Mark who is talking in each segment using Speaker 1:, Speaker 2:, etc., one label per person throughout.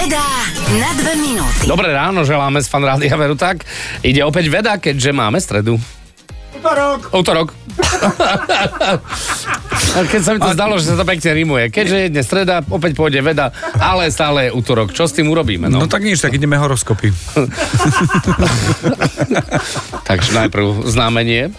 Speaker 1: Veda na dve minúty.
Speaker 2: Dobré ráno, želáme z fan Rádia Veru tak. Ide opäť veda, keďže máme stredu.
Speaker 3: Útorok.
Speaker 2: Útorok. Keď sa mi to zdalo, že sa to pekne rimuje. Keďže je dnes streda, opäť pôjde veda, ale stále je útorok. Čo s tým urobíme? No,
Speaker 3: No tak nič, tak ideme horoskopy.
Speaker 2: Takže najprv znamenie.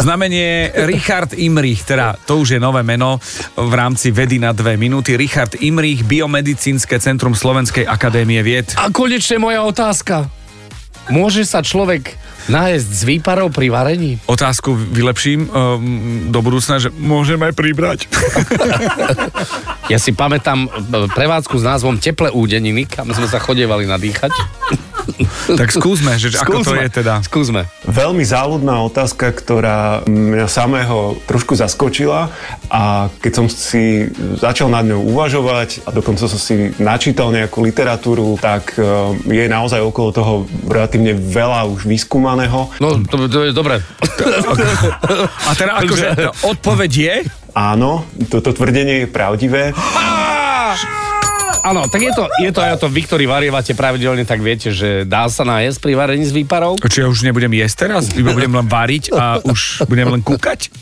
Speaker 3: Znamenie Richard Imrich, teda to už je nové meno v rámci vedy na dve minúty. Richard Imrich, Biomedicínske centrum Slovenskej akadémie vied.
Speaker 2: A konečne moja otázka. Môže sa človek nájsť z výparov pri varení?
Speaker 3: Otázku vylepším um, do budúcna, že môžem aj pribrať.
Speaker 2: Ja si pamätám e, prevádzku s názvom Teple údeniny, kam sme sa chodievali nadýchať.
Speaker 3: tak skúsme, že ako to
Speaker 2: Skúsme.
Speaker 3: je teda.
Speaker 2: Skúsme.
Speaker 4: Veľmi záľudná otázka, ktorá mňa samého trošku zaskočila a keď som si začal nad ňou uvažovať a dokonca som si načítal nejakú literatúru, tak e, je naozaj okolo toho relatívne veľa už vyskúmaného.
Speaker 2: No, to, to je dobré.
Speaker 3: A teda akože odpoveď je?
Speaker 4: Áno, toto tvrdenie je pravdivé.
Speaker 2: Áno, tak je to, je to aj o to, vy, ktorí varievate pravidelne, tak viete, že dá sa nájsť pri varení z výparov.
Speaker 3: Či ja už nebudem jesť teraz? Iba budem len variť a už budem len kúkať?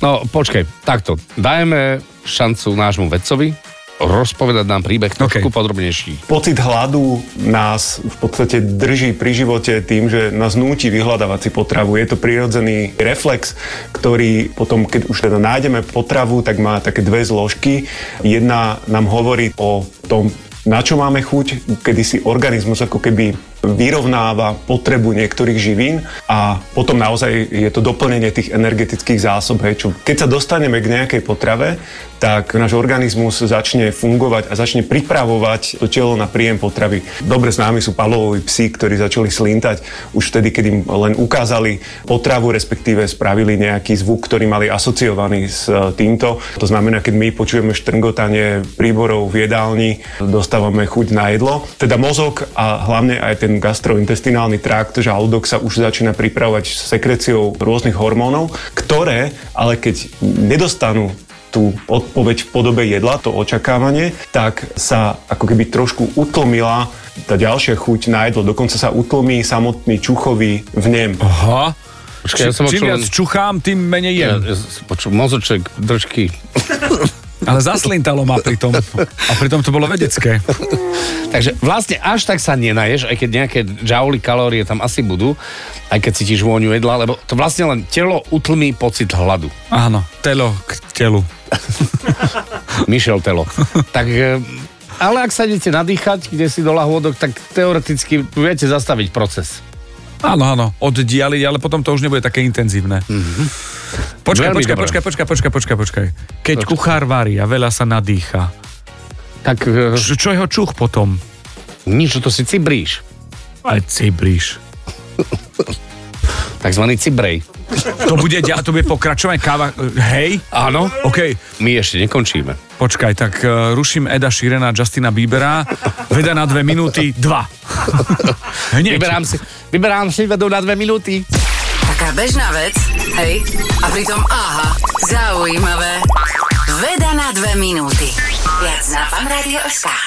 Speaker 2: No, počkaj, takto. Dajme šancu nášmu vedcovi rozpovedať nám príbeh trošku
Speaker 3: OK.
Speaker 2: podrobnejší.
Speaker 4: Pocit hladu nás v podstate drží pri živote tým, že nás núti vyhľadávať si potravu. Je to prirodzený reflex, ktorý potom, keď už teda nájdeme potravu, tak má také dve zložky. Jedna nám hovorí o tom, na čo máme chuť, kedy si organizmus ako keby vyrovnáva potrebu niektorých živín a potom naozaj je to doplnenie tých energetických zásob. Hej, čo, keď sa dostaneme k nejakej potrave, tak náš organizmus začne fungovať a začne pripravovať to telo na príjem potravy. Dobre známi sú pavlovovi psi, ktorí začali slintať už vtedy, keď im len ukázali potravu, respektíve spravili nejaký zvuk, ktorý mali asociovaný s e, týmto. To znamená, keď my počujeme štrngotanie príborov v jedálni, dostávame chuť na jedlo. Teda mozog a hlavne aj ten gastrointestinálny trakt, žalúdok sa už začína pripravovať sekreciou rôznych hormónov, ktoré ale keď nedostanú tú odpoveď v podobe jedla, to očakávanie, tak sa ako keby trošku utlmila tá ďalšia chuť na jedlo. Dokonca sa utlmí samotný čuchový vnem.
Speaker 3: Aha.
Speaker 2: Počkaj, ja som
Speaker 3: Čím
Speaker 2: počul
Speaker 3: viac čuchám, tým menej jem.
Speaker 2: Ja, ja počul, mozoček, držky.
Speaker 3: Ale zaslintalo ma pri tom. A pritom to bolo vedecké.
Speaker 2: Takže vlastne až tak sa nenaješ, aj keď nejaké džauly kalórie tam asi budú, aj keď cítiš vôňu jedla, lebo to vlastne len telo utlmí pocit hladu.
Speaker 3: Áno, telo k telu.
Speaker 2: Michel telo. tak, e, ale ak sa idete nadýchať, kde si do lahôdok, tak teoreticky viete zastaviť proces.
Speaker 3: Áno, áno, oddialiť, ale potom to už nebude také intenzívne. Počkaj,
Speaker 2: Veľmi
Speaker 3: počkaj,
Speaker 2: dobré.
Speaker 3: počkaj, počkaj, počkaj, počkaj, počkaj. Keď kuchár varí a veľa sa nadýcha,
Speaker 2: Tak e,
Speaker 3: čo, čo jeho čuch potom?
Speaker 2: nič, to si cibríš.
Speaker 3: Aj cibríš.
Speaker 2: Takzvaný cibrej.
Speaker 3: To bude, to bude pokračovať káva. Hej?
Speaker 2: Áno.
Speaker 3: OK,
Speaker 2: My ešte nekončíme.
Speaker 3: počkaj, tak uh, ruším Eda Širena a Justina Biebera. Veda na dve minúty, dva. Hneď.
Speaker 2: Vyberám si, vyberám si vedú na dve minúty.
Speaker 1: Taká bežná vec, hej? A pritom aha, zaujímavé. Veda na dve minúty. Viac na fanradio.sk